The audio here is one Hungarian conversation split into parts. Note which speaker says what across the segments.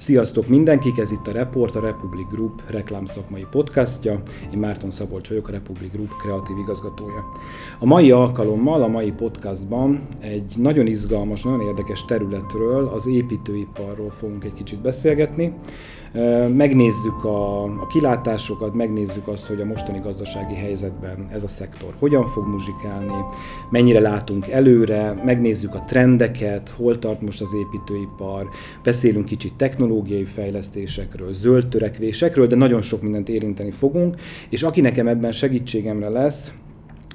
Speaker 1: Sziasztok mindenkik, ez itt a Report, a Republic Group reklámszakmai podcastja. Én Márton Szabolcs vagyok, a Republic Group kreatív igazgatója. A mai alkalommal, a mai podcastban egy nagyon izgalmas, nagyon érdekes területről, az építőiparról fogunk egy kicsit beszélgetni. Megnézzük a, a kilátásokat, megnézzük azt, hogy a mostani gazdasági helyzetben ez a szektor hogyan fog muzsikálni, mennyire látunk előre, megnézzük a trendeket, hol tart most az építőipar, beszélünk kicsit technológiai fejlesztésekről, zöld törekvésekről, de nagyon sok mindent érinteni fogunk, és aki nekem ebben segítségemre lesz,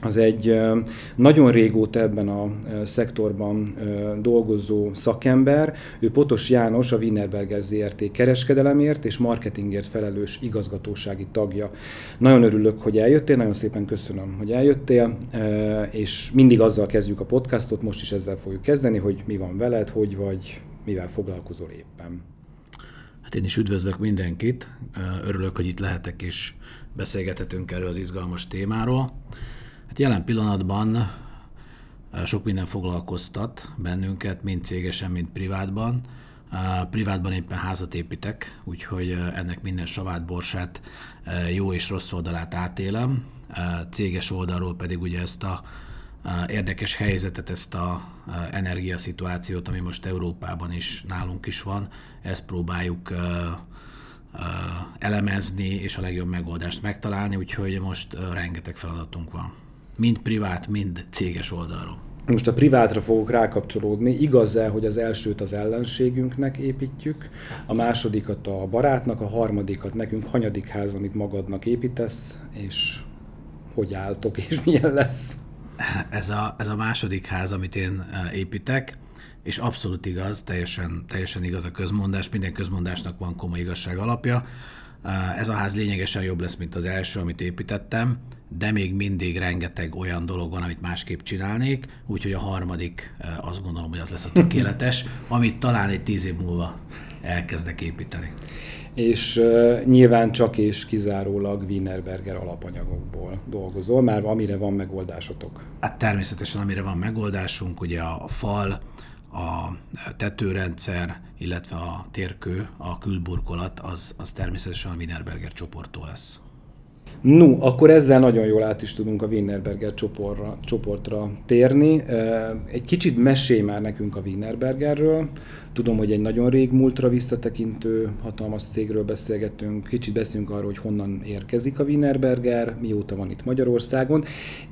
Speaker 1: az egy nagyon régóta ebben a szektorban dolgozó szakember. Ő Potos János, a Wienerberger ZRT kereskedelemért és marketingért felelős igazgatósági tagja. Nagyon örülök, hogy eljöttél, nagyon szépen köszönöm, hogy eljöttél, és mindig azzal kezdjük a podcastot, most is ezzel fogjuk kezdeni, hogy mi van veled, hogy vagy, mivel foglalkozol éppen.
Speaker 2: Hát én is üdvözlök mindenkit, örülök, hogy itt lehetek és beszélgethetünk erről az izgalmas témáról. Hát jelen pillanatban eh, sok minden foglalkoztat bennünket, mind cégesen, mind privátban. Eh, privátban éppen házat építek, úgyhogy eh, ennek minden savát, borsát, jó és rossz oldalát átélem. Céges oldalról pedig ugye ezt a érdekes helyzetet, ezt a energiaszituációt, ami most Európában is nálunk is van, ezt próbáljuk elemezni és a legjobb megoldást megtalálni, úgyhogy most rengeteg feladatunk van mind privát, mind céges oldalról.
Speaker 1: Most a privátra fogok rákapcsolódni. Igaz-e, hogy az elsőt az ellenségünknek építjük, a másodikat a barátnak, a harmadikat nekünk hanyadik ház, amit magadnak építesz, és hogy álltok, és milyen lesz?
Speaker 2: Ez a, ez a második ház, amit én e, építek, és abszolút igaz, teljesen, teljesen igaz a közmondás, minden közmondásnak van komoly igazság alapja. Ez a ház lényegesen jobb lesz, mint az első, amit építettem, de még mindig rengeteg olyan dolog van, amit másképp csinálnék, úgyhogy a harmadik azt gondolom, hogy az lesz a tökéletes, amit talán egy tíz év múlva elkezdek építeni.
Speaker 1: És uh, nyilván csak és kizárólag Wienerberger alapanyagokból dolgozol, már amire van megoldásotok.
Speaker 2: Hát természetesen amire van megoldásunk, ugye a fal, a tetőrendszer, illetve a térkő, a külburkolat, az, az természetesen a Wienerberger csoporttól lesz.
Speaker 1: No, akkor ezzel nagyon jól át is tudunk a Wienerberger csoportra, csoportra térni. Egy kicsit mesélj már nekünk a Wienerbergerről. Tudom, hogy egy nagyon rég múltra visszatekintő hatalmas cégről beszélgetünk. Kicsit beszélünk arról, hogy honnan érkezik a Wienerberger, mióta van itt Magyarországon.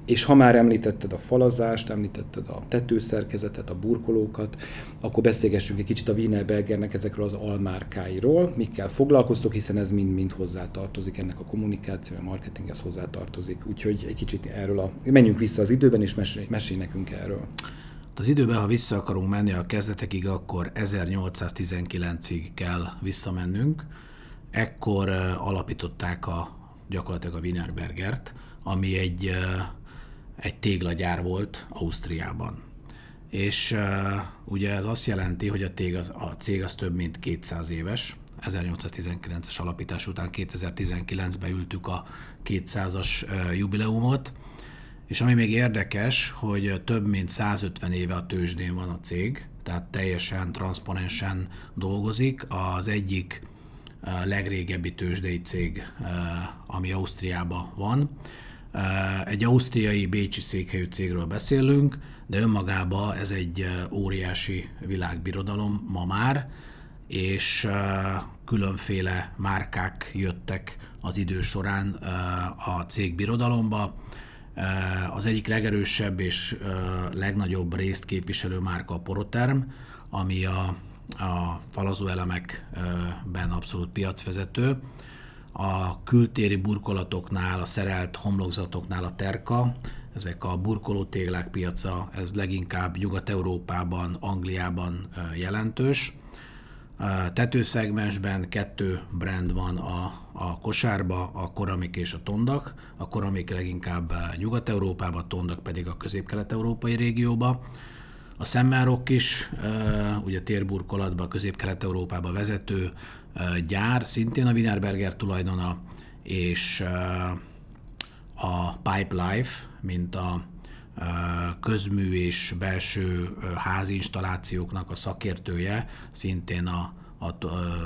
Speaker 1: És ha már említetted a falazást, említetted a tetőszerkezetet, a burkolókat, akkor beszélgessünk egy kicsit a Wienerbergernek ezekről az almárkáiról, mikkel foglalkoztok, hiszen ez mind-mind hozzátartozik, ennek a kommunikáció, a marketinghez hozzátartozik. Úgyhogy egy kicsit erről a... Menjünk vissza az időben, és mesélj, mesélj nekünk erről.
Speaker 2: Az időben, ha vissza akarunk menni a kezdetekig, akkor 1819-ig kell visszamennünk. Ekkor alapították a, gyakorlatilag a Wienerbergert, ami egy, egy téglagyár volt Ausztriában. És ugye ez azt jelenti, hogy a, tég az, a cég az több mint 200 éves. 1819-es alapítás után 2019-ben ültük a 200-as uh, jubileumot, és ami még érdekes, hogy több mint 150 éve a tőzsdén van a cég, tehát teljesen transzponensen dolgozik. Az egyik legrégebbi tőzsdei cég, ami Ausztriában van. Egy ausztriai bécsi székhelyű cégről beszélünk, de önmagában ez egy óriási világbirodalom ma már, és különféle márkák jöttek az idő során a cég birodalomba. Eh, az egyik legerősebb és legnagyobb részt képviselő márka a Poroterm, ami a, a falazó elemekben abszolút piacvezető. A kültéri burkolatoknál, a szerelt homlokzatoknál a Terka, ezek a burkolótéglák piaca, ez leginkább Nyugat-Európában, Angliában jelentős. Tetőszegmensben kettő brand van a, a kosárba, a koramik és a tondak. A koramik leginkább Nyugat-Európába, a tondak pedig a közép-kelet-európai régióba. A szemmárok is, ugye térburkolatba, közép-kelet-európába vezető gyár, szintén a Wienerberger tulajdona, és a Pipe Life, mint a közmű és belső házinstallációknak a szakértője, szintén a, a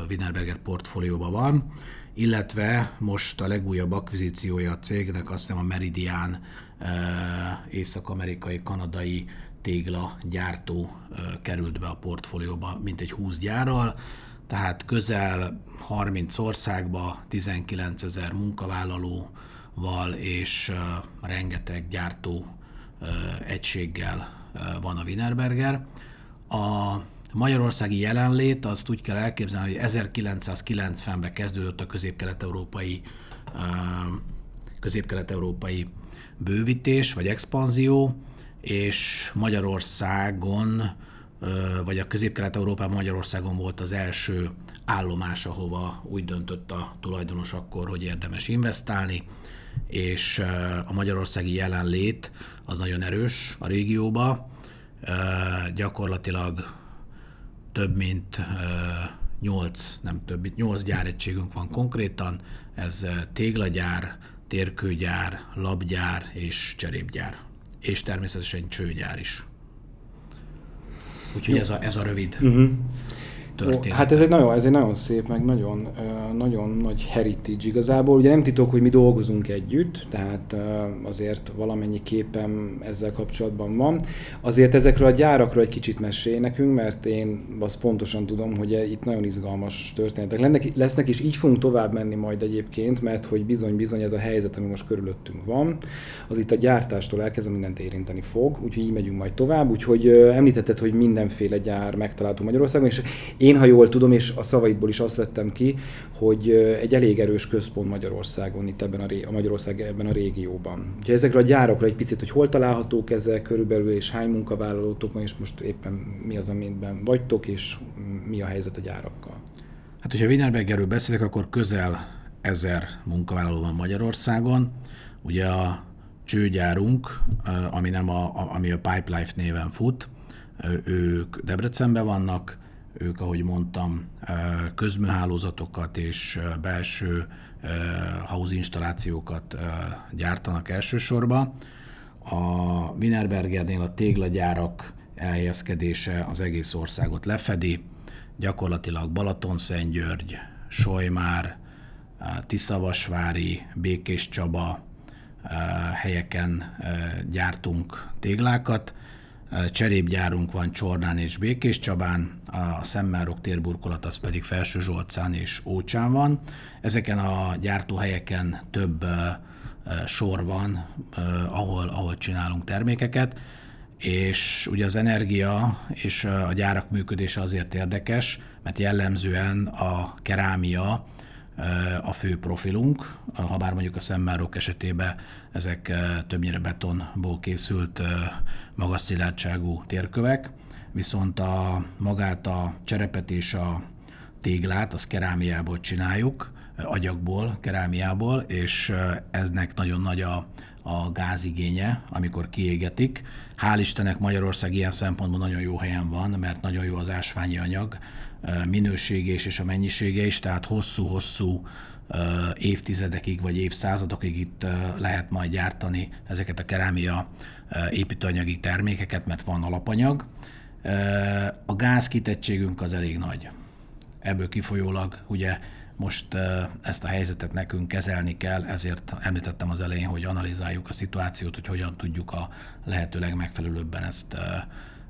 Speaker 2: Wienerberger portfólióban van, illetve most a legújabb akvizíciója a cégnek, azt hiszem a Meridian észak-amerikai, kanadai tégla gyártó került be a portfólióba, mint egy 20 gyárral, tehát közel 30 országba, 19 ezer munkavállalóval és rengeteg gyártó egységgel van a Wienerberger. A magyarországi jelenlét azt úgy kell elképzelni, hogy 1990-ben kezdődött a közép-kelet-európai közép-kelet-európai bővítés vagy expanzió, és Magyarországon, vagy a közép-kelet-európában Magyarországon volt az első állomás, ahova úgy döntött a tulajdonos akkor, hogy érdemes investálni, és a magyarországi jelenlét az nagyon erős a régióba. Gyakorlatilag több mint 8, nem több mint 8 gyáregységünk van konkrétan, ez téglagyár, térkőgyár, labgyár és cserépgyár. És természetesen csőgyár is. Úgyhogy ez a, ez a rövid uh-huh
Speaker 1: történet. Hát ez egy nagyon, ez egy nagyon szép, meg nagyon, nagyon nagy heritage igazából. Ugye nem titok, hogy mi dolgozunk együtt, tehát azért valamennyi képem ezzel kapcsolatban van. Azért ezekről a gyárakról egy kicsit mesélj nekünk, mert én azt pontosan tudom, hogy itt nagyon izgalmas történetek lennek, lesznek, és így fogunk tovább menni majd egyébként, mert hogy bizony-bizony ez a helyzet, ami most körülöttünk van, az itt a gyártástól elkezdve mindent érinteni fog, úgyhogy így megyünk majd tovább. Úgyhogy említetted, hogy mindenféle gyár megtalálható Magyarországon, és én, ha jól tudom, és a szavaidból is azt vettem ki, hogy egy elég erős központ Magyarországon, itt ebben a, ré, a Magyarország ebben a régióban. Ugye ezekről a gyárakra egy picit, hogy hol találhatók ezek körülbelül, és hány munkavállalótok van, és most éppen mi az, amiben vagytok, és mi a helyzet a gyárakkal?
Speaker 2: Hát, hogyha Wienerbergerről beszélek, akkor közel ezer munkavállaló van Magyarországon. Ugye a csőgyárunk, ami, nem a, ami a Pipelife néven fut, ők Debrecenben vannak, ők, ahogy mondtam, közműhálózatokat és belső house installációkat gyártanak elsősorban. A Wienerbergernél a téglagyárak elhelyezkedése az egész országot lefedi, gyakorlatilag Balatonszentgyörgy, Solymár, Tiszavasvári, Békés Csaba helyeken gyártunk téglákat, Cserépgyárunk van Csornán és Békés Csabán, a Szemmárok térburkolat az pedig Felső Zsolcán és Ócsán van. Ezeken a gyártóhelyeken több sor van, ahol, ahol csinálunk termékeket, és ugye az energia és a gyárak működése azért érdekes, mert jellemzően a kerámia a fő profilunk, ha bár mondjuk a szemmárok esetében ezek többnyire betonból készült magas szilárdságú térkövek, viszont a, magát a cserepet és a téglát az kerámiából csináljuk, agyagból, kerámiából, és eznek nagyon nagy a, a gázigénye, amikor kiégetik. Hál' Istennek Magyarország ilyen szempontból nagyon jó helyen van, mert nagyon jó az ásványi anyag, minősége is és a mennyisége is, tehát hosszú-hosszú évtizedekig vagy évszázadokig itt lehet majd gyártani ezeket a kerámia építőanyagi termékeket, mert van alapanyag. A gázkitettségünk az elég nagy. Ebből kifolyólag ugye most ezt a helyzetet nekünk kezelni kell, ezért említettem az elején, hogy analizáljuk a szituációt, hogy hogyan tudjuk a lehető legmegfelelőbben ezt,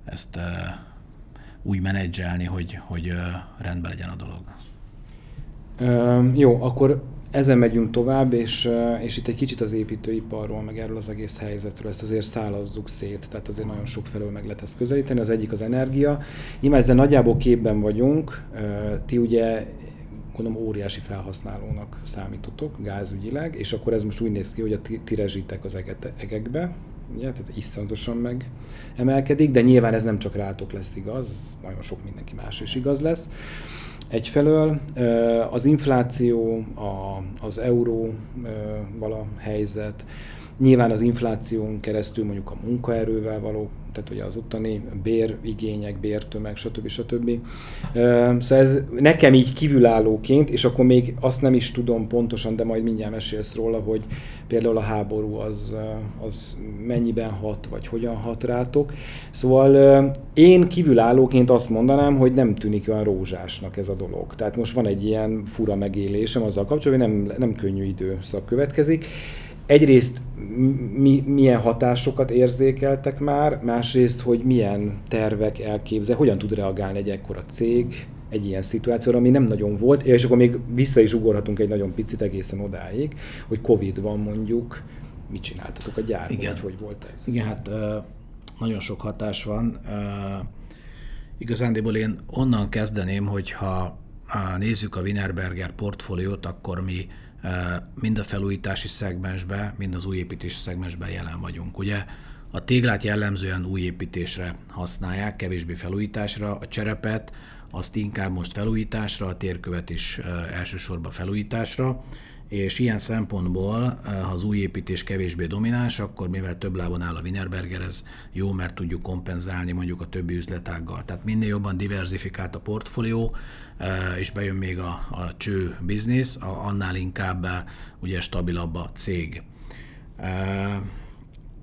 Speaker 2: ezt úgy menedzselni, hogy, hogy rendben legyen a dolog.
Speaker 1: Jó, akkor ezen megyünk tovább, és, és itt egy kicsit az építőiparról, meg erről az egész helyzetről, ezt azért szálazzuk szét, tehát azért nagyon sok felől meg lehet ezt közelíteni. Az egyik az energia. Nyilván ezzel nagyjából képben vagyunk. Ti ugye gondolom óriási felhasználónak számítotok gázügyileg, és akkor ez most úgy néz ki, hogy a ti, rezsitek az egekbe, ugye, tehát iszonyatosan meg emelkedik, de nyilván ez nem csak rátok lesz igaz, ez nagyon sok mindenki más is igaz lesz. Egyfelől. Az infláció, az euróval a helyzet, Nyilván az infláción keresztül mondjuk a munkaerővel való, tehát ugye az ottani bérigények, bértömeg, stb. stb. Szóval ez nekem így kívülállóként, és akkor még azt nem is tudom pontosan, de majd mindjárt mesélsz róla, hogy például a háború az, az mennyiben hat, vagy hogyan hat rátok. Szóval én kívülállóként azt mondanám, hogy nem tűnik olyan rózsásnak ez a dolog. Tehát most van egy ilyen fura megélésem azzal kapcsolatban, hogy nem, nem könnyű időszak következik egyrészt mi, milyen hatásokat érzékeltek már, másrészt, hogy milyen tervek elképzel, hogyan tud reagálni egy ekkora cég egy ilyen szituációra, ami nem nagyon volt, és akkor még vissza is ugorhatunk egy nagyon picit egészen odáig, hogy Covid van mondjuk, mit csináltatok a gyárban, Igen. vagy hogy volt ez?
Speaker 2: Igen, hát nagyon sok hatás van. Igazándiból én onnan kezdeném, hogyha nézzük a Wienerberger portfóliót, akkor mi mind a felújítási szegmensben, mind az újépítési szegmensben jelen vagyunk. Ugye a téglát jellemzően újépítésre használják, kevésbé felújításra, a cserepet azt inkább most felújításra, a térkövet is elsősorban felújításra, és ilyen szempontból, ha az új építés kevésbé domináns, akkor mivel több lábon áll a Wienerberger, ez jó, mert tudjuk kompenzálni mondjuk a többi üzletággal. Tehát minél jobban diversifikált a portfólió, és bejön még a, a cső biznisz, annál inkább ugye stabilabb a cég.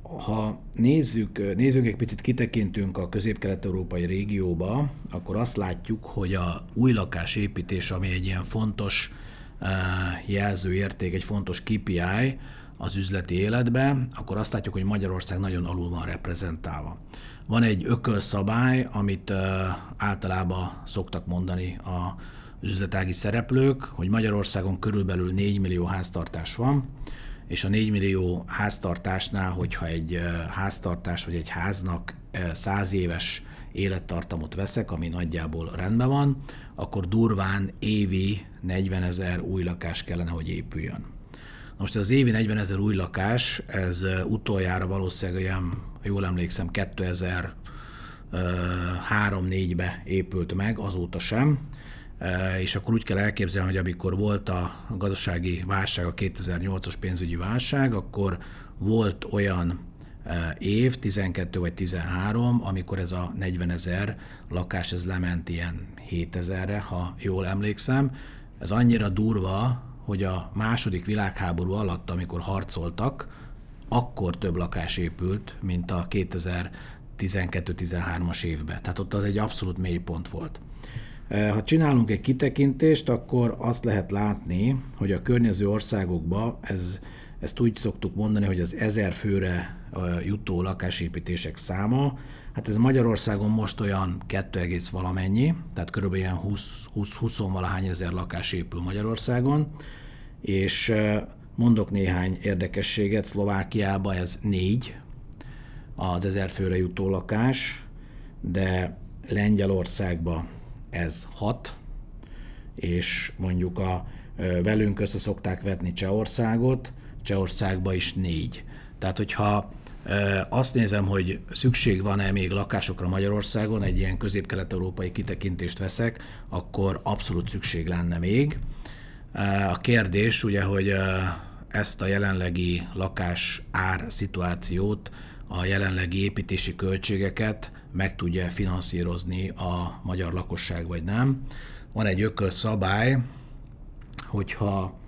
Speaker 2: Ha nézzük, nézzük egy picit kitekintünk a közép-kelet-európai régióba, akkor azt látjuk, hogy a új lakásépítés, ami egy ilyen fontos jelzőérték, egy fontos KPI az üzleti életbe, akkor azt látjuk, hogy Magyarország nagyon alul van reprezentálva. Van egy ökölszabály, amit általában szoktak mondani a üzletági szereplők, hogy Magyarországon körülbelül 4 millió háztartás van, és a 4 millió háztartásnál, hogyha egy háztartás vagy egy háznak 100 éves élettartamot veszek, ami nagyjából rendben van, akkor durván évi 40 ezer új lakás kellene, hogy épüljön. Most az évi 40 ezer új lakás, ez utoljára valószínűleg olyan, ha jól emlékszem, 2003-4-be épült meg, azóta sem. És akkor úgy kell elképzelni, hogy amikor volt a gazdasági válság, a 2008-as pénzügyi válság, akkor volt olyan év, 12 vagy 13, amikor ez a 40 ezer lakás ez lement ilyen 7 ezerre, ha jól emlékszem. Ez annyira durva, hogy a második világháború alatt, amikor harcoltak, akkor több lakás épült, mint a 2012-13-as évben. Tehát ott az egy abszolút mélypont volt. Ha csinálunk egy kitekintést, akkor azt lehet látni, hogy a környező országokban ez, ezt úgy szoktuk mondani, hogy az ezer főre jutó lakásépítések száma, hát ez Magyarországon most olyan 2, valamennyi, tehát kb. ilyen 20-20 valahány ezer lakás épül Magyarországon, és mondok néhány érdekességet, Szlovákiában ez négy, az ezer főre jutó lakás, de Lengyelországban ez hat, és mondjuk a velünk össze szokták vetni Csehországot, Csehországban is négy. Tehát, hogyha azt nézem, hogy szükség van-e még lakásokra Magyarországon, egy ilyen közép-kelet-európai kitekintést veszek, akkor abszolút szükség lenne még. A kérdés ugye, hogy ezt a jelenlegi lakás ár szituációt, a jelenlegi építési költségeket meg tudja finanszírozni a magyar lakosság, vagy nem. Van egy ökölszabály, hogyha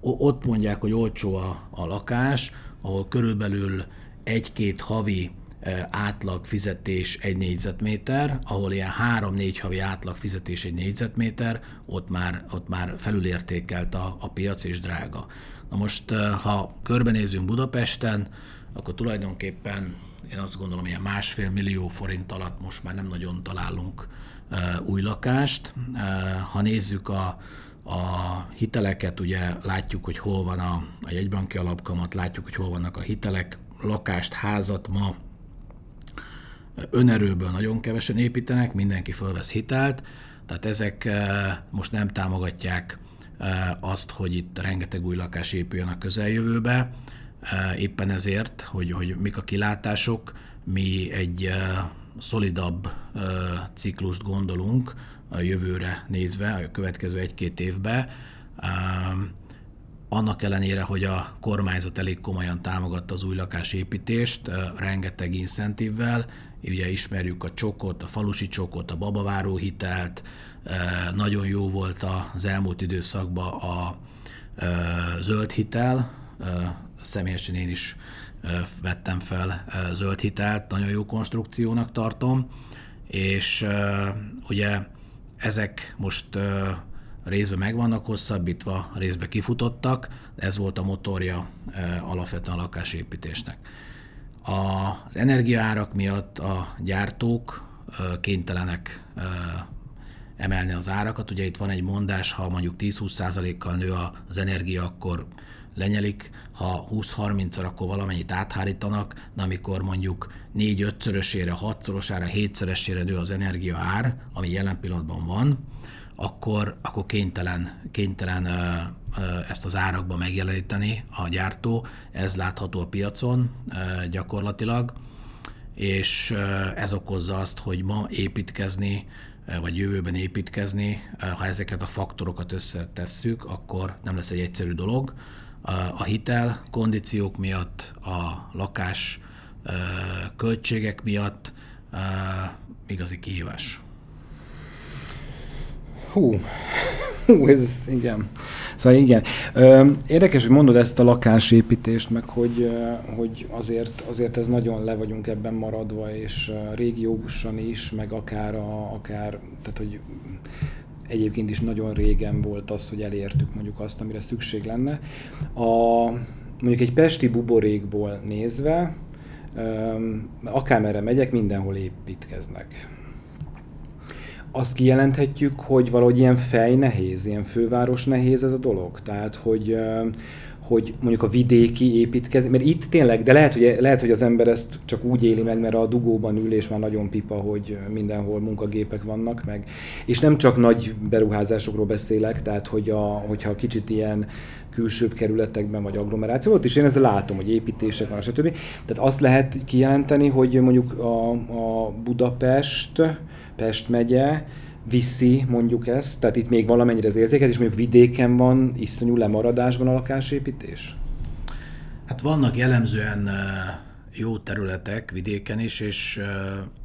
Speaker 2: ott mondják, hogy olcsó a, a lakás, ahol körülbelül egy-két havi átlag fizetés egy négyzetméter, ahol ilyen három-négy havi átlag fizetés egy négyzetméter, ott már, ott már felülértékelt a, a piac és drága. Na most, ha körbenézünk Budapesten, akkor tulajdonképpen én azt gondolom, ilyen másfél millió forint alatt most már nem nagyon találunk új lakást. Ha nézzük a, a hiteleket, ugye látjuk, hogy hol van a, a jegybanki alapkamat, látjuk, hogy hol vannak a hitelek, lakást, házat ma önerőből nagyon kevesen építenek, mindenki fölvesz hitelt, tehát ezek most nem támogatják azt, hogy itt rengeteg új lakás épüljön a közeljövőbe, éppen ezért, hogy, hogy mik a kilátások, mi egy szolidabb ciklust gondolunk, a jövőre nézve, a következő egy-két évben, annak ellenére, hogy a kormányzat elég komolyan támogatta az új lakásépítést, rengeteg incentívvel, ugye ismerjük a csokot, a falusi csokot, a babaváró hitelt, nagyon jó volt az elmúlt időszakban a zöld hitel, személyesen én is vettem fel zöld hitelt, nagyon jó konstrukciónak tartom, és ugye ezek most részben meg vannak hosszabbítva, részben kifutottak, ez volt a motorja alapvetően a lakásépítésnek. Az energiaárak miatt a gyártók kénytelenek emelni az árakat. Ugye itt van egy mondás, ha mondjuk 10-20%-kal nő az energia, akkor lenyelik, ha 20-30-szor, akkor valamennyit áthárítanak, de amikor mondjuk 4-5-szörösére, 6-szorosára, 7-szeresére nő az energia ár, ami jelen pillanatban van, akkor, akkor kénytelen, kénytelen ezt az árakba megjeleníteni a gyártó. Ez látható a piacon gyakorlatilag, és ez okozza azt, hogy ma építkezni, vagy jövőben építkezni, ha ezeket a faktorokat összetesszük, akkor nem lesz egy egyszerű dolog. A hitel kondíciók miatt, a lakás költségek miatt igazi kihívás.
Speaker 1: Hú, hú, ez igen. Szóval igen. Érdekes, hogy mondod ezt a lakásépítést, meg hogy, hogy azért, azért ez nagyon le vagyunk ebben maradva, és régiósan is, meg akár, a, akár tehát hogy egyébként is nagyon régen volt az, hogy elértük mondjuk azt, amire szükség lenne. A, mondjuk egy pesti buborékból nézve, akármerre megyek, mindenhol építkeznek azt kijelenthetjük, hogy valahogy ilyen fej nehéz, ilyen főváros nehéz ez a dolog. Tehát, hogy, hogy mondjuk a vidéki építkezés, mert itt tényleg, de lehet hogy, lehet, hogy az ember ezt csak úgy éli meg, mert a dugóban ül, és már nagyon pipa, hogy mindenhol munkagépek vannak meg. És nem csak nagy beruházásokról beszélek, tehát hogy a, hogyha kicsit ilyen külsőbb kerületekben vagy agglomeráció, ott is én ezzel látom, hogy építések van, stb. Tehát azt lehet kijelenteni, hogy mondjuk a, a Budapest, Pest megye viszi mondjuk ezt, tehát itt még valamennyire az érzéket, és mondjuk vidéken van iszonyú lemaradásban a lakásépítés?
Speaker 2: Hát vannak jellemzően jó területek vidéken is, és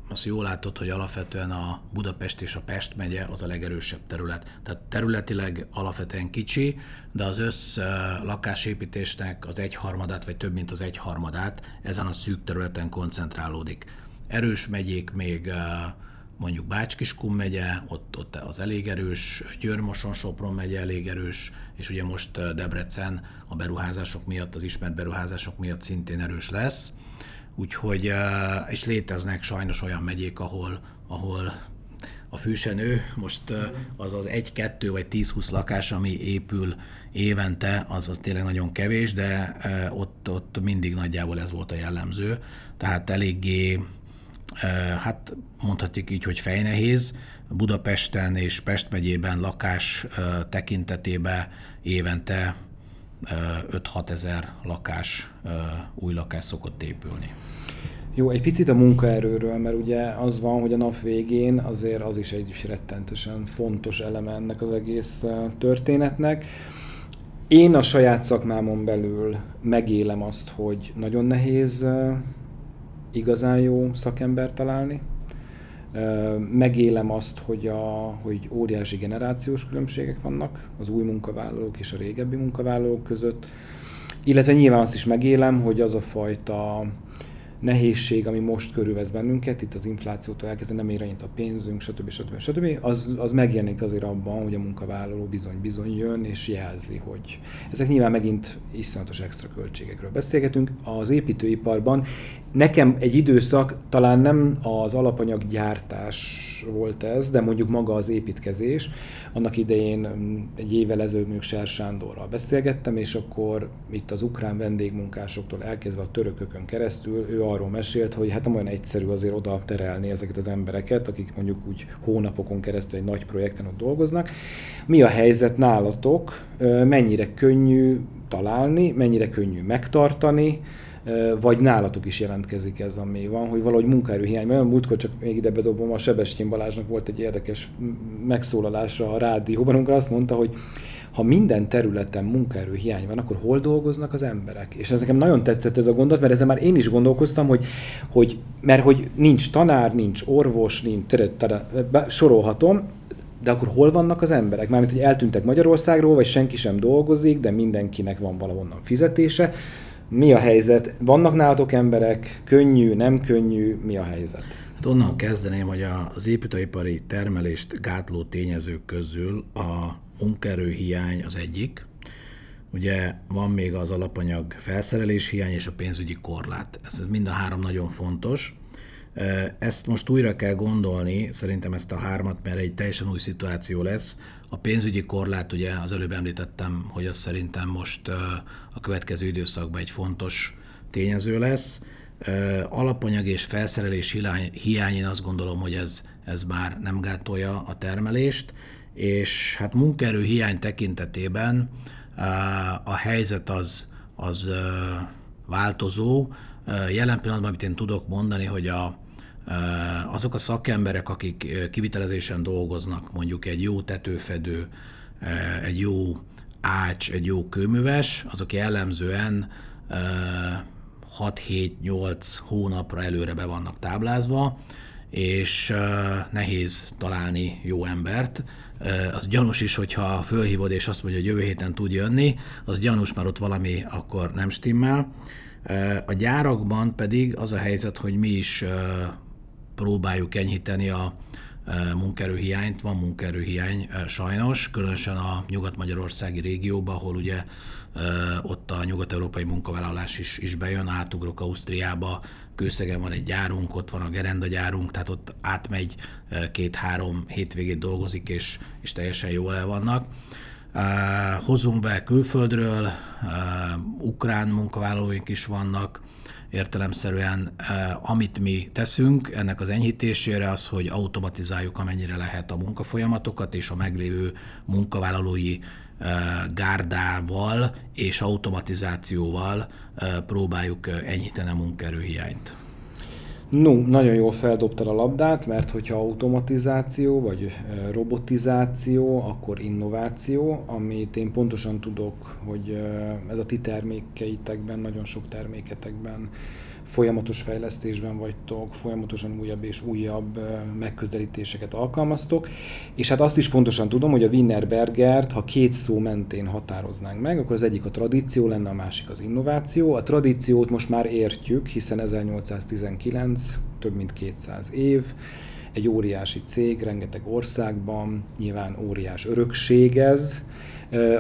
Speaker 2: azt jól látod, hogy alapvetően a Budapest és a Pest megye az a legerősebb terület. Tehát területileg alapvetően kicsi, de az össz lakásépítésnek az egyharmadát, vagy több mint az egyharmadát ezen a szűk területen koncentrálódik. Erős megyék még mondjuk Bácskiskun megye, ott, ott az elég erős, Győr-Moson-Sopron megye elég erős, és ugye most Debrecen a beruházások miatt, az ismert beruházások miatt szintén erős lesz. Úgyhogy, és léteznek sajnos olyan megyék, ahol, ahol a fűsenő, most az az 1-2 vagy 10-20 lakás, ami épül évente, az, az tényleg nagyon kevés, de ott, ott mindig nagyjából ez volt a jellemző. Tehát eléggé hát mondhatjuk így, hogy fejnehéz. Budapesten és Pest megyében lakás tekintetében évente 5-6 ezer lakás, új lakás szokott épülni.
Speaker 1: Jó, egy picit a munkaerőről, mert ugye az van, hogy a nap végén azért az is egy rettentősen fontos eleme ennek az egész történetnek. Én a saját szakmámon belül megélem azt, hogy nagyon nehéz igazán jó szakember találni. Megélem azt, hogy, a, hogy óriási generációs különbségek vannak az új munkavállalók és a régebbi munkavállalók között. Illetve nyilván azt is megélem, hogy az a fajta nehézség, ami most körülvesz bennünket, itt az inflációtól elkezdve nem ér annyit a pénzünk, stb. stb. stb. Az, az megjelenik azért abban, hogy a munkavállaló bizony-bizony jön és jelzi, hogy ezek nyilván megint iszonyatos extra költségekről beszélgetünk. Az építőiparban nekem egy időszak talán nem az alapanyaggyártás volt ez, de mondjuk maga az építkezés. Annak idején mm, egy évvel ezelőtt mondjuk Ser Sándorral beszélgettem, és akkor itt az ukrán vendégmunkásoktól elkezdve a törökökön keresztül ő arról mesélt, hogy hát nem olyan egyszerű azért oda terelni ezeket az embereket, akik mondjuk úgy hónapokon keresztül egy nagy projekten ott dolgoznak. Mi a helyzet nálatok? Mennyire könnyű találni, mennyire könnyű megtartani, vagy nálatok is jelentkezik ez, ami van, hogy valahogy munkaerőhiány. Olyan múltkor csak még ide bedobom, a Sebestyén Balázsnak volt egy érdekes megszólalása a rádióban, amikor azt mondta, hogy ha minden területen munkaerő hiány van, akkor hol dolgoznak az emberek? És ez nekem nagyon tetszett ez a gondolat, mert ezzel már én is gondolkoztam, hogy, hogy mert hogy nincs tanár, nincs orvos, nincs, tere, tere, sorolhatom, de akkor hol vannak az emberek? Mármint, hogy eltűntek Magyarországról, vagy senki sem dolgozik, de mindenkinek van valahonnan fizetése. Mi a helyzet? Vannak nálatok emberek? Könnyű, nem könnyű? Mi a helyzet?
Speaker 2: Hát onnan kezdeném, hogy az építőipari termelést gátló tényezők közül a munkaerőhiány az egyik. Ugye van még az alapanyag felszerelés hiány és a pénzügyi korlát. Ez, ez mind a három nagyon fontos. Ezt most újra kell gondolni, szerintem ezt a hármat, mert egy teljesen új szituáció lesz. A pénzügyi korlát, ugye az előbb említettem, hogy az szerintem most a következő időszakban egy fontos tényező lesz. Alapanyag és felszerelés hiány, én azt gondolom, hogy ez, ez már nem gátolja a termelést, és hát munkaerő hiány tekintetében a helyzet az, az változó. Jelen pillanatban, amit én tudok mondani, hogy a, azok a szakemberek, akik kivitelezésen dolgoznak, mondjuk egy jó tetőfedő, egy jó ács, egy jó kőműves, azok jellemzően 6-7-8 hónapra előre be vannak táblázva, és nehéz találni jó embert. Az gyanús is, hogyha fölhívod és azt mondja, hogy jövő héten tud jönni, az gyanús, mert ott valami akkor nem stimmel. A gyárakban pedig az a helyzet, hogy mi is próbáljuk enyhíteni a munkerőhiányt, van munkerőhiány sajnos, különösen a nyugat-magyarországi régióban, ahol ugye ott a nyugat-európai munkavállalás is, is bejön, átugrok Ausztriába, Kőszegen van egy gyárunk, ott van a Gerenda gyárunk, tehát ott átmegy két-három hétvégét dolgozik, és, és teljesen jól el vannak. Hozunk be külföldről, ukrán munkavállalóink is vannak, értelemszerűen amit mi teszünk ennek az enyhítésére az, hogy automatizáljuk amennyire lehet a munkafolyamatokat, és a meglévő munkavállalói gárdával és automatizációval próbáljuk enyhíteni a munkaerőhiányt.
Speaker 1: No, nagyon jól feldobtad a labdát, mert hogyha automatizáció vagy robotizáció, akkor innováció, amit én pontosan tudok, hogy ez a ti termékeitekben, nagyon sok terméketekben folyamatos fejlesztésben vagytok, folyamatosan újabb és újabb megközelítéseket alkalmaztok, és hát azt is pontosan tudom, hogy a Wienerbergert, ha két szó mentén határoznánk meg, akkor az egyik a tradíció lenne, a másik az innováció. A tradíciót most már értjük, hiszen 1819, több mint 200 év, egy óriási cég, rengeteg országban, nyilván óriás örökség ez,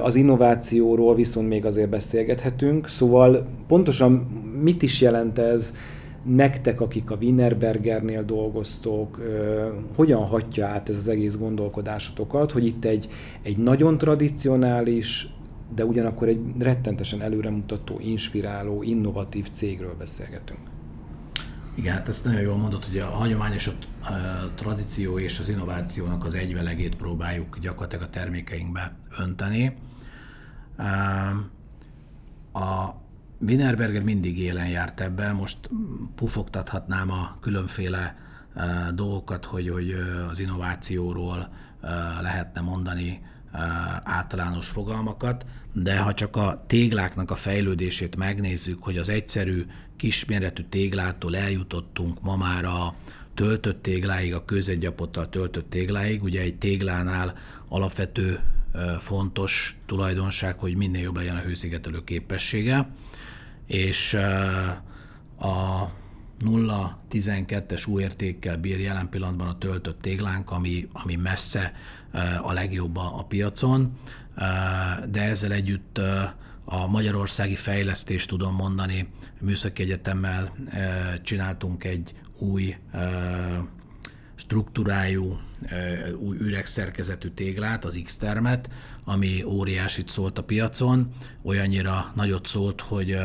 Speaker 1: az innovációról viszont még azért beszélgethetünk, szóval pontosan mit is jelent ez nektek, akik a Wienerbergernél dolgoztok, hogyan hatja át ez az egész gondolkodásotokat, hogy itt egy, egy nagyon tradicionális, de ugyanakkor egy rettentesen előremutató, inspiráló, innovatív cégről beszélgetünk.
Speaker 2: Igen, hát ezt nagyon jól mondod, hogy a hagyományos a, tradíció és az innovációnak az egyvelegét próbáljuk gyakorlatilag a termékeinkbe önteni. A Wienerberger mindig élen járt ebben, most pufogtathatnám a különféle dolgokat, hogy, hogy az innovációról lehetne mondani általános fogalmakat, de ha csak a tégláknak a fejlődését megnézzük, hogy az egyszerű kisméretű téglától eljutottunk ma már a töltött tégláig, a közegyapottal töltött tégláig. Ugye egy téglánál alapvető fontos tulajdonság, hogy minél jobb legyen a hőszigetelő képessége, és a 0-12-es újértékkel bír jelen pillanatban a töltött téglánk, ami, ami messze a legjobb a piacon, de ezzel együtt a magyarországi fejlesztést tudom mondani. Műszaki Egyetemmel csináltunk egy új struktúrájú, új üregszerkezetű téglát, az X-termet, ami óriásit szólt a piacon, olyannyira nagyot szólt, hogy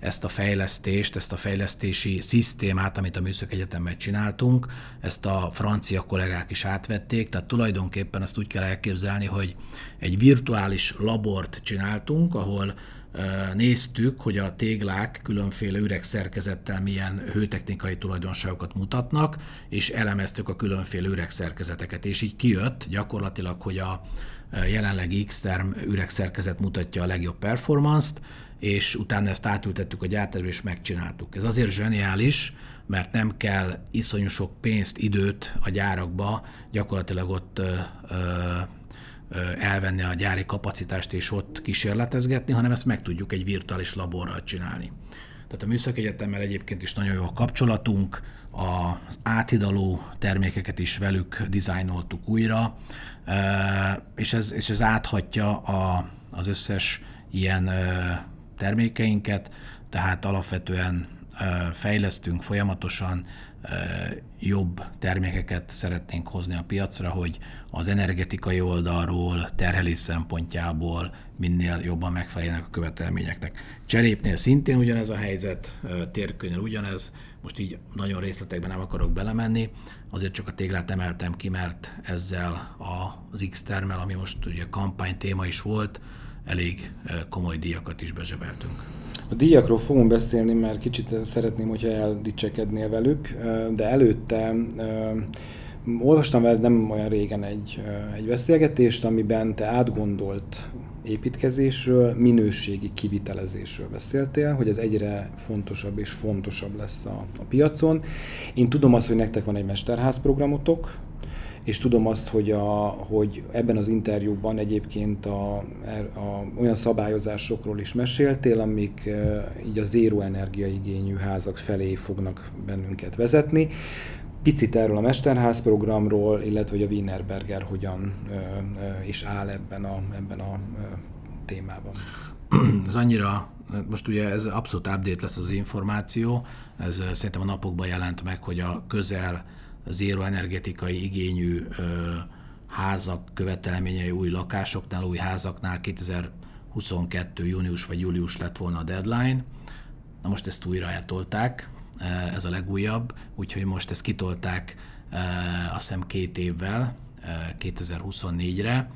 Speaker 2: ezt a fejlesztést, ezt a fejlesztési szisztémát, amit a Műszaki Egyetemben csináltunk, ezt a francia kollégák is átvették, tehát tulajdonképpen ezt úgy kell elképzelni, hogy egy virtuális labort csináltunk, ahol néztük, hogy a téglák különféle üregszerkezettel milyen hőtechnikai tulajdonságokat mutatnak, és elemeztük a különféle üregszerkezeteket, és így kijött gyakorlatilag, hogy a jelenlegi X-term üregszerkezet mutatja a legjobb performance-t, és utána ezt átültettük a gyártásba, és megcsináltuk. Ez azért zseniális, mert nem kell iszonyú sok pénzt, időt a gyárakba gyakorlatilag ott ö, ö, elvenni a gyári kapacitást és ott kísérletezgetni, hanem ezt meg tudjuk egy virtuális laborral csinálni. Tehát a Műszaki Egyetemmel egyébként is nagyon jó a kapcsolatunk, az áthidaló termékeket is velük dizájnoltuk újra, és ez, és ez áthatja a, az összes ilyen termékeinket, tehát alapvetően fejlesztünk folyamatosan, jobb termékeket szeretnénk hozni a piacra, hogy az energetikai oldalról, terhelés szempontjából minél jobban megfeleljenek a követelményeknek. Cserépnél szintén ugyanez a helyzet, térkőnél ugyanez, most így nagyon részletekben nem akarok belemenni, azért csak a téglát emeltem ki, mert ezzel az X-termel, ami most ugye kampány téma is volt, elég komoly díjakat is bezsebeltünk.
Speaker 1: A díjakról fogunk beszélni, mert kicsit szeretném, hogyha eldicsekednél velük, de előtte olvastam veled nem olyan régen egy, egy beszélgetést, amiben te átgondolt építkezésről, minőségi kivitelezésről beszéltél, hogy ez egyre fontosabb és fontosabb lesz a, a piacon. Én tudom azt, hogy nektek van egy mesterház programotok, és tudom azt, hogy, a, hogy ebben az interjúban egyébként a, a, olyan szabályozásokról is meséltél, amik e, így a zéró energiaigényű házak felé fognak bennünket vezetni. Picit erről a Mesterház programról, illetve hogy a Wienerberger hogyan e, e, is áll ebben a, ebben a témában.
Speaker 2: Ez annyira, most ugye ez abszolút update lesz az információ, ez szerintem a napokban jelent meg, hogy a közel zéro energetikai igényű házak követelményei új lakásoknál, új házaknál 2022. június vagy július lett volna a deadline. Na most ezt újra eltolták, ez a legújabb, úgyhogy most ezt kitolták azt hiszem két évvel, 2024-re.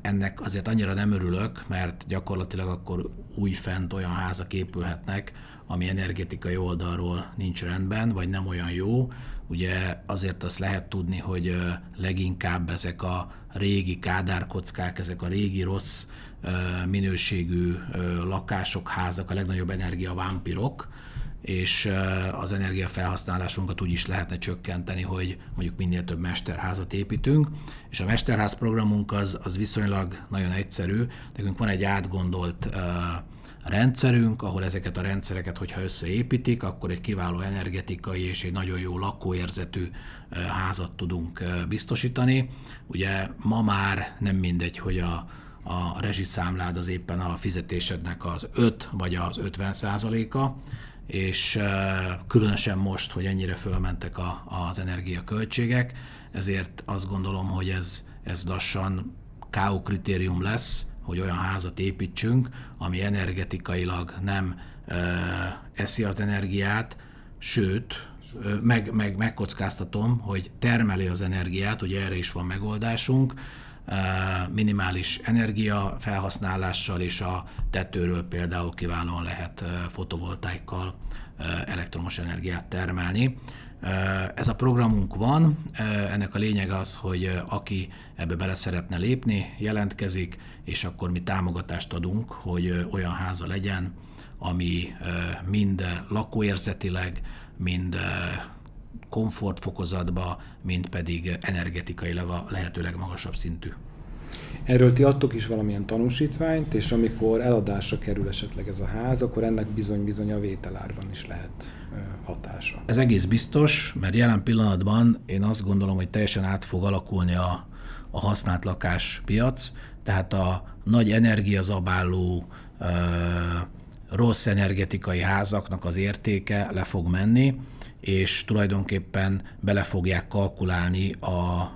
Speaker 2: Ennek azért annyira nem örülök, mert gyakorlatilag akkor újfent olyan házak épülhetnek, ami energetikai oldalról nincs rendben, vagy nem olyan jó, Ugye azért azt lehet tudni, hogy leginkább ezek a régi kádárkockák, ezek a régi rossz minőségű lakások, házak, a legnagyobb energiavámpirok, és az energiafelhasználásunkat úgy is lehetne csökkenteni, hogy mondjuk minél több mesterházat építünk, és a mesterház programunk az, az viszonylag nagyon egyszerű. Nekünk van egy átgondolt uh, rendszerünk, ahol ezeket a rendszereket, hogyha összeépítik, akkor egy kiváló energetikai és egy nagyon jó lakóérzetű házat tudunk biztosítani. Ugye ma már nem mindegy, hogy a, a rezsiszámlád az éppen a fizetésednek az 5 vagy az 50 százaléka, és különösen most, hogy ennyire fölmentek a, az energiaköltségek, ezért azt gondolom, hogy ez, ez lassan KO kritérium lesz, hogy olyan házat építsünk, ami energetikailag nem ö, eszi az energiát, sőt, meg, meg, megkockáztatom, hogy termeli az energiát, ugye erre is van megoldásunk, minimális energia felhasználással és a tetőről például kiválóan lehet fotovoltaikkal elektromos energiát termelni. Ez a programunk van, ennek a lényeg az, hogy aki ebbe bele szeretne lépni, jelentkezik, és akkor mi támogatást adunk, hogy olyan háza legyen, ami mind lakóérzetileg, mind komfortfokozatba, mind pedig energetikailag a lehető legmagasabb szintű.
Speaker 1: Erről ti adtok is valamilyen tanúsítványt, és amikor eladásra kerül esetleg ez a ház, akkor ennek bizony-bizony a vételárban is lehet hatása.
Speaker 2: Ez egész biztos, mert jelen pillanatban én azt gondolom, hogy teljesen át fog alakulni a, a használt lakáspiac, tehát a nagy energiazabáló, rossz energetikai házaknak az értéke le fog menni, és tulajdonképpen bele fogják kalkulálni a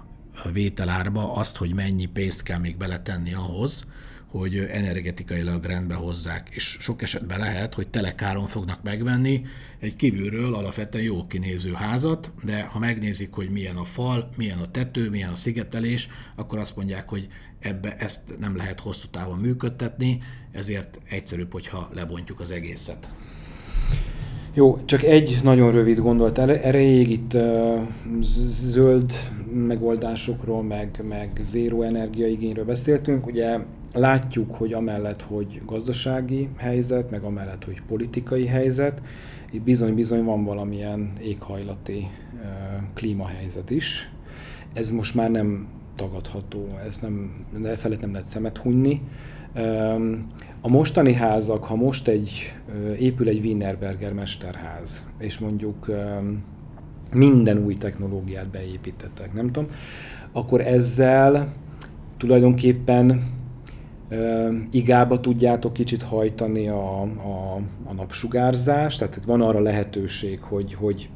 Speaker 2: vételárba azt, hogy mennyi pénzt kell még beletenni ahhoz, hogy energetikailag rendbe hozzák. És sok esetben lehet, hogy telekáron fognak megvenni egy kívülről alapvetően jó kinéző házat, de ha megnézik, hogy milyen a fal, milyen a tető, milyen a szigetelés, akkor azt mondják, hogy ebbe ezt nem lehet hosszú távon működtetni, ezért egyszerűbb, hogyha lebontjuk az egészet.
Speaker 1: Jó, csak egy nagyon rövid gondolat erejéig itt zöld megoldásokról, meg, meg zéró energiaigényről beszéltünk. Ugye látjuk, hogy amellett, hogy gazdasági helyzet, meg amellett, hogy politikai helyzet, itt bizony-bizony van valamilyen éghajlati klímahelyzet is. Ez most már nem tagadható, ez nem, felett nem lehet szemet hunyni. A mostani házak, ha most egy épül egy Wienerberger mesterház, és mondjuk minden új technológiát beépítettek, nem tudom, akkor ezzel tulajdonképpen igába tudjátok kicsit hajtani a, a, a napsugárzást, tehát van arra lehetőség, hogy, hogy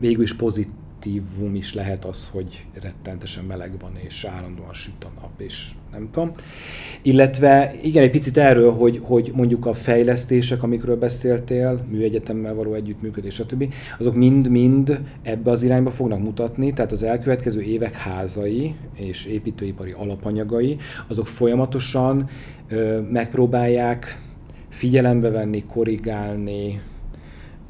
Speaker 1: végül is pozit, negatívum is lehet az, hogy rettentesen meleg van, és állandóan süt a nap, és nem tudom. Illetve igen, egy picit erről, hogy, hogy mondjuk a fejlesztések, amikről beszéltél, műegyetemmel való együttműködés, stb., azok mind-mind ebbe az irányba fognak mutatni, tehát az elkövetkező évek házai és építőipari alapanyagai, azok folyamatosan ö, megpróbálják figyelembe venni, korrigálni,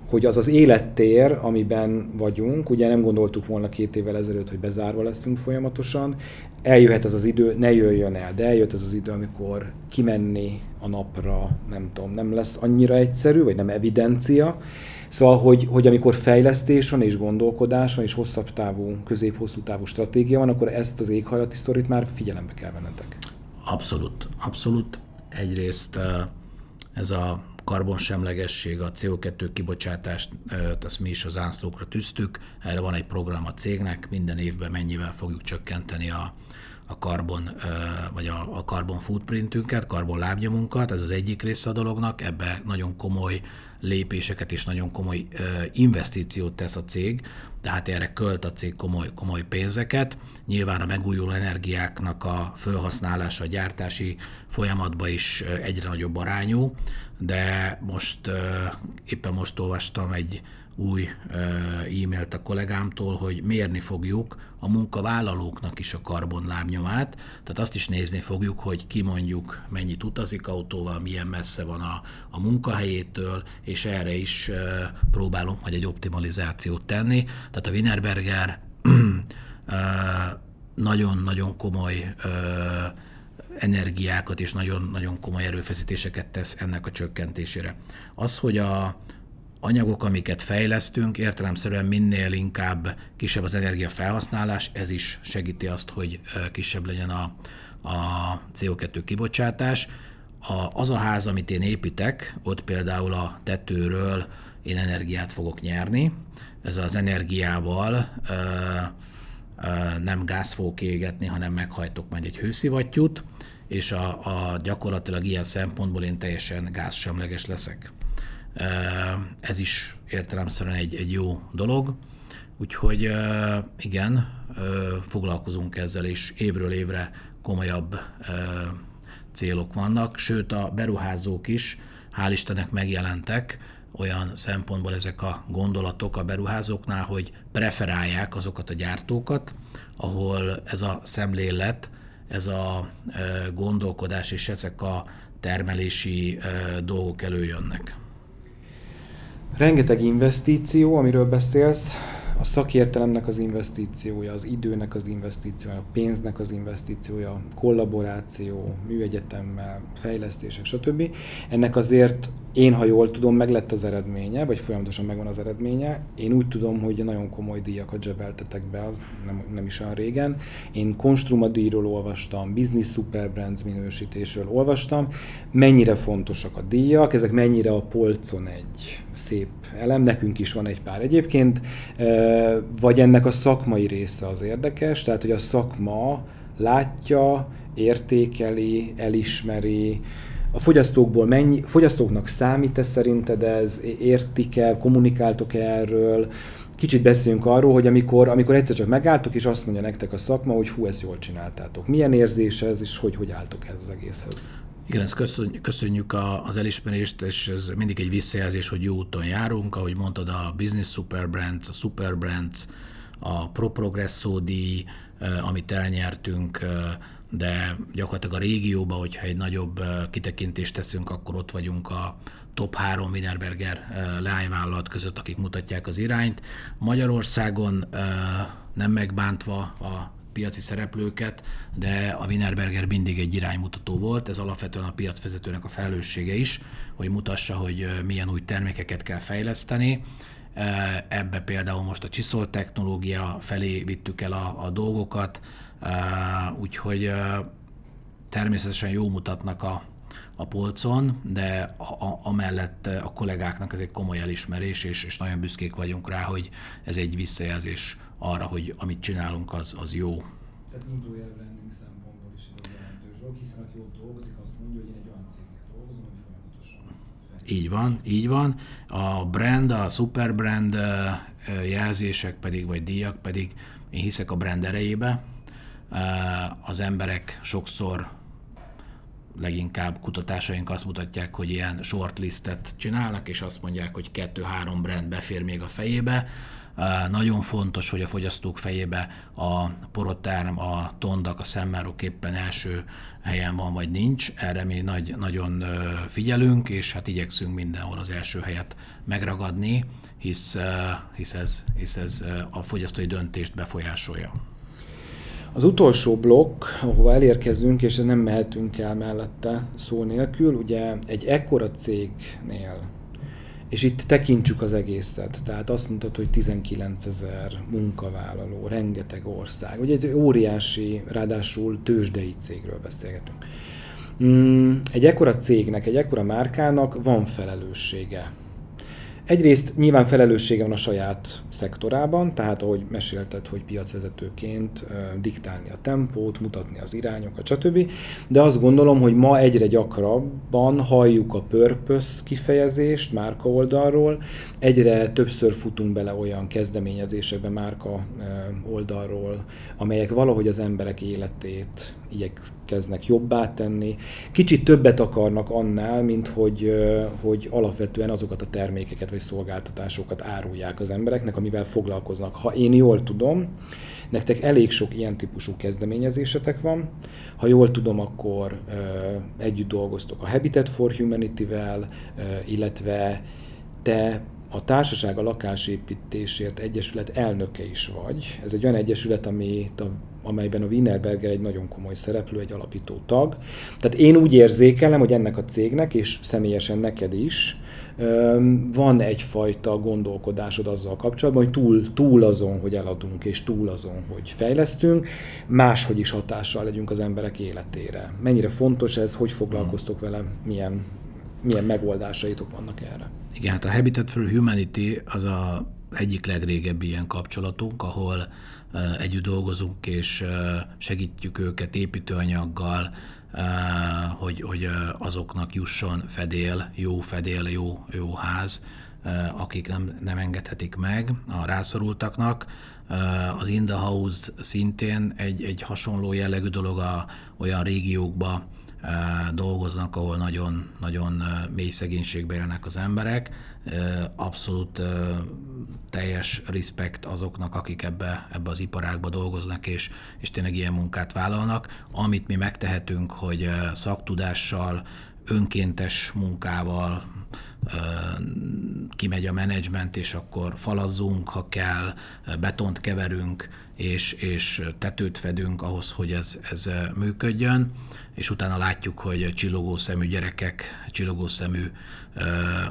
Speaker 1: hogy az az élettér, amiben vagyunk, ugye nem gondoltuk volna két évvel ezelőtt, hogy bezárva leszünk folyamatosan, eljöhet ez az idő, ne jöjjön el, de eljött ez az idő, amikor kimenni a napra, nem tudom, nem lesz annyira egyszerű, vagy nem evidencia. Szóval, hogy, hogy amikor fejlesztés van, és gondolkodás van, és hosszabb távú, közép-hosszú távú stratégia van, akkor ezt az éghajlati sztorit már figyelembe kell vennetek.
Speaker 2: Abszolút, abszolút. Egyrészt ez a karbonsemlegesség, a CO2 kibocsátást, ezt mi is az ászlókra tűztük. Erre van egy program a cégnek, minden évben mennyivel fogjuk csökkenteni a, a karbon, vagy a, a karbon footprintünket, karbon lábnyomunkat, ez az egyik része a dolognak, ebbe nagyon komoly lépéseket és nagyon komoly investíciót tesz a cég, tehát erre költ a cég komoly, komoly pénzeket. Nyilván a megújuló energiáknak a felhasználása a gyártási folyamatban is egyre nagyobb arányú, de most éppen most olvastam egy új e-mailt a kollégámtól, hogy mérni fogjuk a munkavállalóknak is a karbonlábnyomát, tehát azt is nézni fogjuk, hogy ki mondjuk mennyit utazik autóval, milyen messze van a, a munkahelyétől, és erre is próbálunk majd egy optimalizációt tenni. Tehát a Wienerberger nagyon-nagyon komoly energiákat és nagyon-nagyon komoly erőfeszítéseket tesz ennek a csökkentésére. Az, hogy a, anyagok, amiket fejlesztünk, értelemszerűen minél inkább kisebb az energia felhasználás, ez is segíti azt, hogy kisebb legyen a, a CO2 kibocsátás. A, az a ház, amit én építek, ott például a tetőről én energiát fogok nyerni. Ez az energiával ö, ö, nem gáz fogok égetni, hanem meghajtok majd egy hőszivattyút, és a, a gyakorlatilag ilyen szempontból én teljesen gázsemleges leszek. Ez is értelemszerűen egy, egy jó dolog. Úgyhogy igen, foglalkozunk ezzel, és évről évre komolyabb célok vannak, sőt a beruházók is, hál' Istennek megjelentek olyan szempontból ezek a gondolatok a beruházóknál, hogy preferálják azokat a gyártókat, ahol ez a szemlélet, ez a gondolkodás és ezek a termelési dolgok előjönnek.
Speaker 1: Rengeteg investíció, amiről beszélsz, a szakértelemnek az investíciója, az időnek az investíciója, a pénznek az investíciója, kollaboráció, műegyetemmel, fejlesztések, stb. Ennek azért én, ha jól tudom, meg lett az eredménye, vagy folyamatosan megvan az eredménye. Én úgy tudom, hogy nagyon komoly díjakat zsebeltetek be, nem, nem is olyan régen. Én Konstruma díjról olvastam, Business Super Brands minősítésről olvastam. Mennyire fontosak a díjak, ezek mennyire a polcon egy szép elem, nekünk is van egy pár egyébként, vagy ennek a szakmai része az érdekes, tehát hogy a szakma látja, értékeli, elismeri, a fogyasztókból mennyi, fogyasztóknak számít-e szerinted ez, értik-e, kommunikáltok-e erről, kicsit beszéljünk arról, hogy amikor, amikor egyszer csak megálltok, és azt mondja nektek a szakma, hogy hú, ezt jól csináltátok. Milyen érzés ez, és hogy hogy álltok ez az egészhez?
Speaker 2: Igen, ezt köszönjük, köszönjük az elismerést, és ez mindig egy visszajelzés, hogy jó úton járunk. Ahogy mondtad, a Business Super Brands, a Super Brands, a Pro Progresso díj, amit elnyertünk, de gyakorlatilag a régióban, hogyha egy nagyobb kitekintést teszünk, akkor ott vagyunk a top 3 Wienerberger leányvállalat között, akik mutatják az irányt. Magyarországon nem megbántva a piaci szereplőket, de a Wienerberger mindig egy iránymutató volt, ez alapvetően a piacvezetőnek a felelőssége is, hogy mutassa, hogy milyen új termékeket kell fejleszteni. Ebbe például most a csiszol technológia felé vittük el a, a dolgokat, úgyhogy természetesen jó mutatnak a, a polcon, de a, a, amellett a kollégáknak ez egy komoly elismerés, és, és nagyon büszkék vagyunk rá, hogy ez egy visszajelzés arra, hogy amit csinálunk, az, az jó.
Speaker 1: Tehát employer branding szempontból is ez egy jelentős dolog, hiszen aki ott dolgozik, azt mondja, hogy én egy olyan cégnél dolgozom, hogy folyamatosan
Speaker 2: Így van, így van. A brand, a super brand jelzések pedig, vagy díjak pedig, én hiszek a brand erejébe. Az emberek sokszor leginkább kutatásaink azt mutatják, hogy ilyen shortlistet csinálnak, és azt mondják, hogy kettő-három brand befér még a fejébe. Nagyon fontos, hogy a fogyasztók fejébe a porotárm, a tondak, a szemmárok éppen első helyen van, vagy nincs. Erre mi nagy, nagyon figyelünk, és hát igyekszünk mindenhol az első helyet megragadni, hisz, hisz, ez, hisz ez a fogyasztói döntést befolyásolja.
Speaker 1: Az utolsó blokk, ahova elérkezünk, és nem mehetünk el mellette szó nélkül, ugye egy ekkora cégnél, és itt tekintsük az egészet, tehát azt mondtad, hogy 19 ezer munkavállaló, rengeteg ország, ugye ez egy óriási, ráadásul tőzsdei cégről beszélgetünk. Mm, egy ekkora cégnek, egy ekkora márkának van felelőssége Egyrészt nyilván felelőssége van a saját szektorában, tehát ahogy mesélted, hogy piacvezetőként diktálni a tempót, mutatni az irányokat, stb. De azt gondolom, hogy ma egyre gyakrabban halljuk a purpose kifejezést márka oldalról, egyre többször futunk bele olyan kezdeményezésekbe márka oldalról, amelyek valahogy az emberek életét igyekeznek jobbá tenni. Kicsit többet akarnak annál, mint hogy, hogy alapvetően azokat a termékeket vagy szolgáltatásokat árulják az embereknek, amivel foglalkoznak. Ha én jól tudom, nektek elég sok ilyen típusú kezdeményezésetek van. Ha jól tudom, akkor együtt dolgoztok a Habitat for Humanity-vel, illetve te a Társaság a Lakásépítésért Egyesület elnöke is vagy. Ez egy olyan egyesület, amit a amelyben a Wienerberger egy nagyon komoly szereplő, egy alapító tag. Tehát én úgy érzékelem, hogy ennek a cégnek, és személyesen neked is, van egyfajta gondolkodásod azzal kapcsolatban, hogy túl, túl azon, hogy eladunk, és túl azon, hogy fejlesztünk, máshogy is hatással legyünk az emberek életére. Mennyire fontos ez, hogy foglalkoztok vele, milyen, milyen megoldásaitok vannak erre?
Speaker 2: Igen, hát a Habitat for Humanity az a egyik legrégebbi ilyen kapcsolatunk, ahol együtt dolgozunk, és segítjük őket építőanyaggal, hogy, hogy azoknak jusson fedél, jó fedél, jó, jó ház, akik nem, nem engedhetik meg a rászorultaknak. Az In the House szintén egy, egy hasonló jellegű dolog a, olyan régiókba, dolgoznak, ahol nagyon, nagyon mély szegénységbe élnek az emberek. Abszolút teljes respekt azoknak, akik ebbe, ebbe az iparágba dolgoznak, és, és tényleg ilyen munkát vállalnak. Amit mi megtehetünk, hogy szaktudással, önkéntes munkával, kimegy a menedzsment, és akkor falazzunk, ha kell, betont keverünk, és, és tetőt fedünk ahhoz, hogy ez, ez működjön, és utána látjuk, hogy csillogó szemű gyerekek, csillogó szemű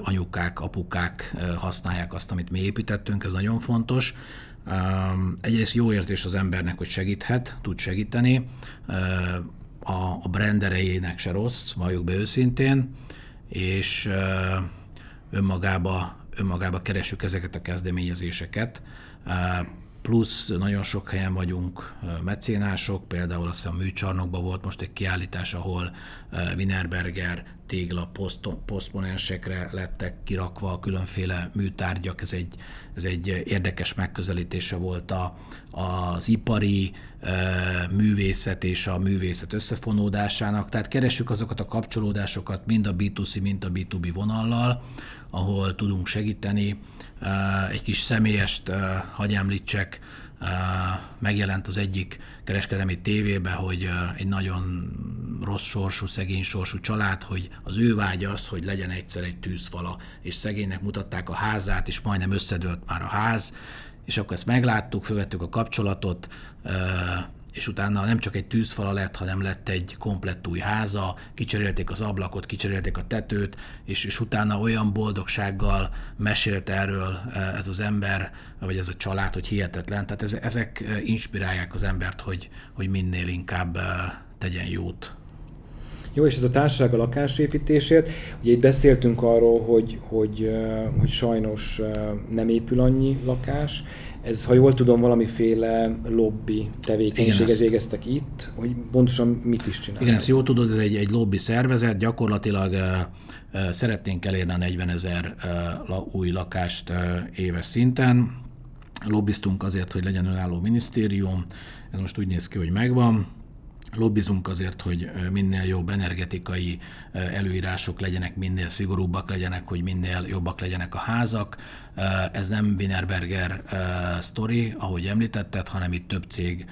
Speaker 2: anyukák, apukák használják azt, amit mi építettünk, ez nagyon fontos. Egyrészt jó érzés az embernek, hogy segíthet, tud segíteni, a brand erejének se rossz, valljuk be őszintén, és önmagába, önmagába keresünk ezeket a kezdeményezéseket plusz nagyon sok helyen vagyunk mecénások, például azt hiszem a műcsarnokban volt most egy kiállítás, ahol Wienerberger tégla posztponensekre lettek kirakva különféle műtárgyak. Ez egy, ez egy érdekes megközelítése volt a, az ipari művészet és a művészet összefonódásának. Tehát keressük azokat a kapcsolódásokat mind a B2C, mind a B2B vonallal, ahol tudunk segíteni. Egy kis személyest hagy említsek, megjelent az egyik kereskedelmi tévébe, hogy egy nagyon rossz sorsú, szegény sorsú család, hogy az ő vágya az, hogy legyen egyszer egy tűzfala, és szegénynek mutatták a házát, és majdnem összedőlt már a ház, és akkor ezt megláttuk, fölvettük a kapcsolatot, és utána nem csak egy tűzfala lett, hanem lett egy komplett új háza, kicserélték az ablakot, kicserélték a tetőt, és, és utána olyan boldogsággal mesélt erről e, ez az ember, vagy ez a család, hogy hihetetlen. Tehát ez, ezek inspirálják az embert, hogy, hogy minél inkább e, tegyen jót.
Speaker 1: Jó, és ez a társaság a lakásépítésért, ugye itt beszéltünk arról, hogy, hogy, e, hogy sajnos nem épül annyi lakás, ez, ha jól tudom, valamiféle lobby tevékenységet végeztek itt, hogy pontosan mit is csinálnak.
Speaker 2: Igen, ezt jól tudod, ez egy, egy lobby szervezet, gyakorlatilag uh, uh, szeretnénk elérni a 40 ezer uh, új lakást uh, éves szinten. Lobbiztunk azért, hogy legyen önálló minisztérium, ez most úgy néz ki, hogy megvan lobbizunk azért, hogy minél jobb energetikai előírások legyenek, minél szigorúbbak legyenek, hogy minél jobbak legyenek a házak. Ez nem Wienerberger story, ahogy említetted, hanem itt több cég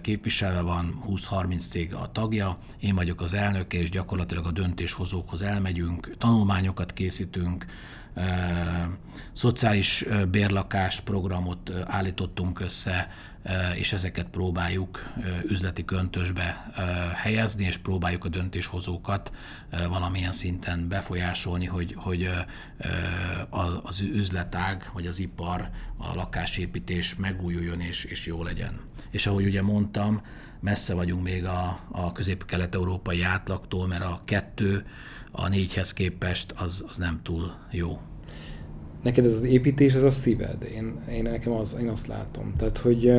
Speaker 2: képviselve van, 20-30 cég a tagja, én vagyok az elnöke, és gyakorlatilag a döntéshozókhoz elmegyünk, tanulmányokat készítünk, szociális bérlakás programot állítottunk össze, és ezeket próbáljuk üzleti köntösbe helyezni, és próbáljuk a döntéshozókat valamilyen szinten befolyásolni, hogy, hogy az üzletág, vagy az ipar, a lakásépítés megújuljon és, és jó legyen. És ahogy ugye mondtam, messze vagyunk még a, a közép-kelet-európai átlagtól, mert a kettő a négyhez képest az, az nem túl jó
Speaker 1: neked ez az építés, ez a szíved. Én, én nekem az, én azt látom. Tehát, hogy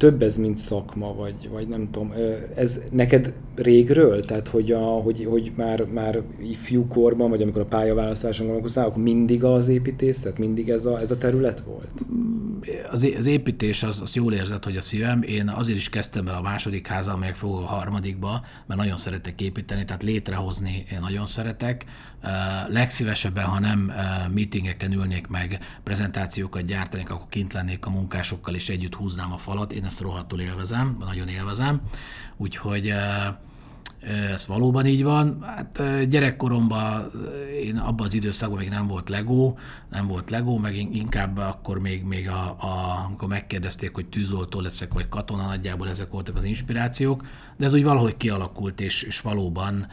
Speaker 1: több ez, mint szakma, vagy, vagy nem tudom. Ez neked régről? Tehát, hogy, a, hogy, hogy már, már ifjúkorban, vagy amikor a pályaválasztáson gondolkoztál, akkor mindig az építészet, mindig ez a, ez a terület volt?
Speaker 2: Az, az építés, az, az jól érzett, hogy a szívem. Én azért is kezdtem el a második házal, meg fogok a harmadikba, mert nagyon szeretek építeni, tehát létrehozni én nagyon szeretek. Legszívesebben, ha nem meetingeken ülnék meg, prezentációkat gyártanék, akkor kint lennék a munkásokkal, és együtt húznám a falat. Én ezt rohadtul élvezem, nagyon élvezem. Úgyhogy ez valóban így van. Hát gyerekkoromban én abban az időszakban még nem volt Lego, nem volt Lego, meg inkább akkor még, még a, a, amikor megkérdezték, hogy tűzoltó leszek, vagy katona, nagyjából ezek voltak az inspirációk, de ez úgy valahogy kialakult, és, és valóban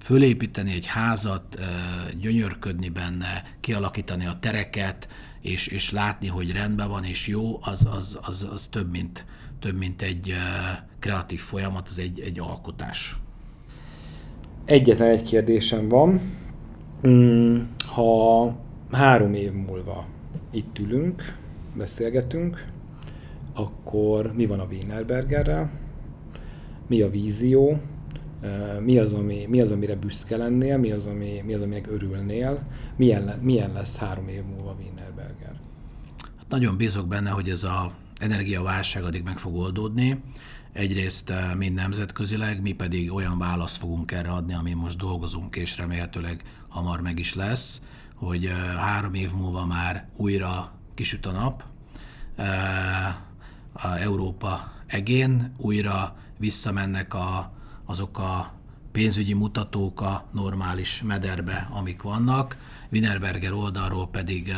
Speaker 2: fölépíteni egy házat, gyönyörködni benne, kialakítani a tereket, és, és látni, hogy rendben van és jó, az, az, az, az több, mint, több, mint egy kreatív folyamat, az egy, egy alkotás.
Speaker 1: Egyetlen egy kérdésem van. Mm, ha három év múlva itt ülünk, beszélgetünk, akkor mi van a Wienerbergerrel? Mi a vízió? Mi az, ami, mi az, amire büszke lennél? Mi az, ami, mi az aminek örülnél? Milyen, milyen lesz három év múlva Wienerberger?
Speaker 2: Nagyon bízok benne, hogy ez a energiaválság addig meg fog oldódni. Egyrészt eh, mind nemzetközileg, mi pedig olyan választ fogunk erre adni, ami most dolgozunk, és remélhetőleg hamar meg is lesz, hogy eh, három év múlva már újra kisüt a nap, eh, a Európa egén, újra visszamennek a, azok a pénzügyi mutatók a normális mederbe, amik vannak. Wienerberger oldalról pedig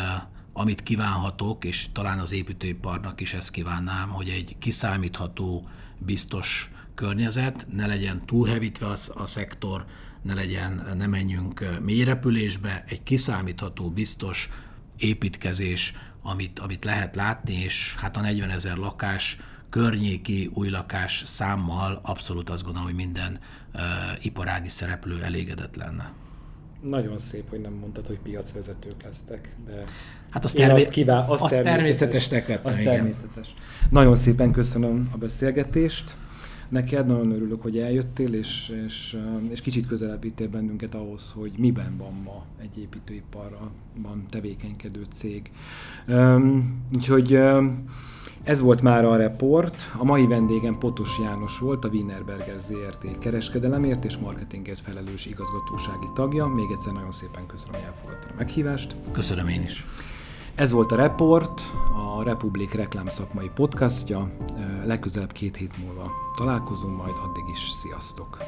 Speaker 2: amit kívánhatok, és talán az építőiparnak is ezt kívánnám, hogy egy kiszámítható, biztos környezet, ne legyen túlhevítve a szektor, ne legyen, ne menjünk mélyrepülésbe, egy kiszámítható, biztos építkezés, amit, amit lehet látni, és hát a 40 ezer lakás környéki új lakás számmal abszolút azt gondolom, hogy minden uh, iparági szereplő elégedett lenne.
Speaker 1: Nagyon szép, hogy nem mondtad, hogy piacvezetők lesztek, de
Speaker 2: Hát
Speaker 1: én
Speaker 2: termé-
Speaker 1: azt, kíván, azt,
Speaker 2: azt természetesnek vettem,
Speaker 1: az
Speaker 2: igen.
Speaker 1: természetes. Nagyon szépen köszönöm a beszélgetést. Neked nagyon örülök, hogy eljöttél, és, és, és kicsit közelebb vittél bennünket ahhoz, hogy miben van ma egy építőiparban tevékenykedő cég. Üm, úgyhogy üm, ez volt már a report. A mai vendégem Potos János volt, a Wienerberger ZRT kereskedelemért és marketingért felelős igazgatósági tagja. Még egyszer nagyon szépen köszönöm, hogy elfogadtad a meghívást.
Speaker 2: Köszönöm én is.
Speaker 1: Ez volt a Report, a Republik reklám szakmai podcastja. Legközelebb két hét múlva találkozunk, majd addig is sziasztok!